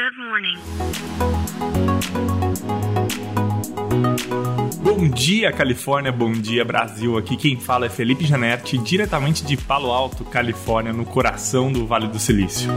Good morning. Bom dia, Califórnia. Bom dia, Brasil. Aqui quem fala é Felipe Janetti, diretamente de Palo Alto, Califórnia, no coração do Vale do Silício.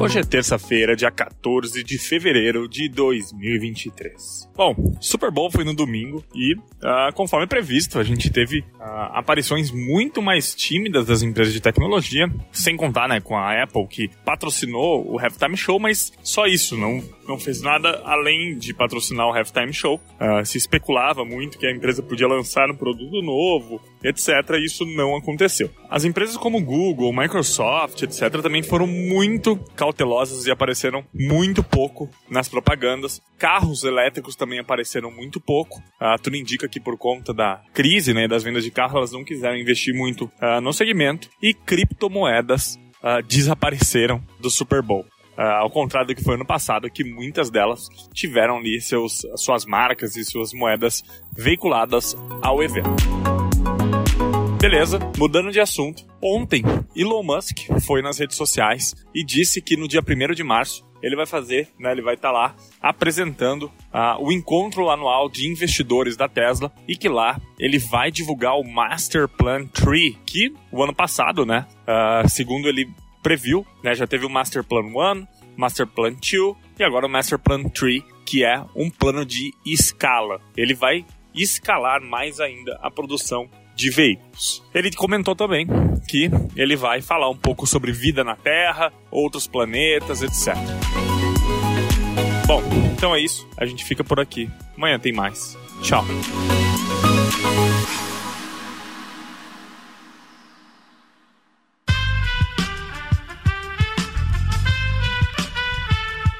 Hoje é terça-feira, dia 14 de fevereiro de 2023. Bom, Super Bowl foi no domingo e, uh, conforme previsto, a gente teve uh, aparições muito mais tímidas das empresas de tecnologia, sem contar né, com a Apple, que patrocinou o Halftime Show, mas só isso, não, não fez nada além de patrocinar o Halftime Show. Uh, se especulava muito que a empresa podia lançar um produto novo, etc. E isso não aconteceu. As empresas como Google, Microsoft, etc. também foram muito cautelosas e apareceram muito pouco nas propagandas. Carros elétricos também apareceram muito pouco. Uh, tudo indica que por conta da crise né, das vendas de carro, elas não quiseram investir muito uh, no segmento. E criptomoedas uh, desapareceram do Super Bowl. Uh, ao contrário do que foi ano passado, que muitas delas tiveram ali seus, suas marcas e suas moedas veiculadas ao evento. Beleza, mudando de assunto. Ontem, Elon Musk foi nas redes sociais e disse que no dia 1 de março ele vai fazer, né, ele vai estar tá lá apresentando uh, o encontro anual de investidores da Tesla e que lá ele vai divulgar o Master Plan 3, que o ano passado, né, uh, segundo ele previu, né, já teve o Master Plan 1, Master Plan 2 e agora o Master Plan 3, que é um plano de escala. Ele vai escalar mais ainda a produção de veículos. Ele comentou também que ele vai falar um pouco sobre vida na Terra, outros planetas, etc. Bom, então é isso. A gente fica por aqui. Amanhã tem mais. Tchau.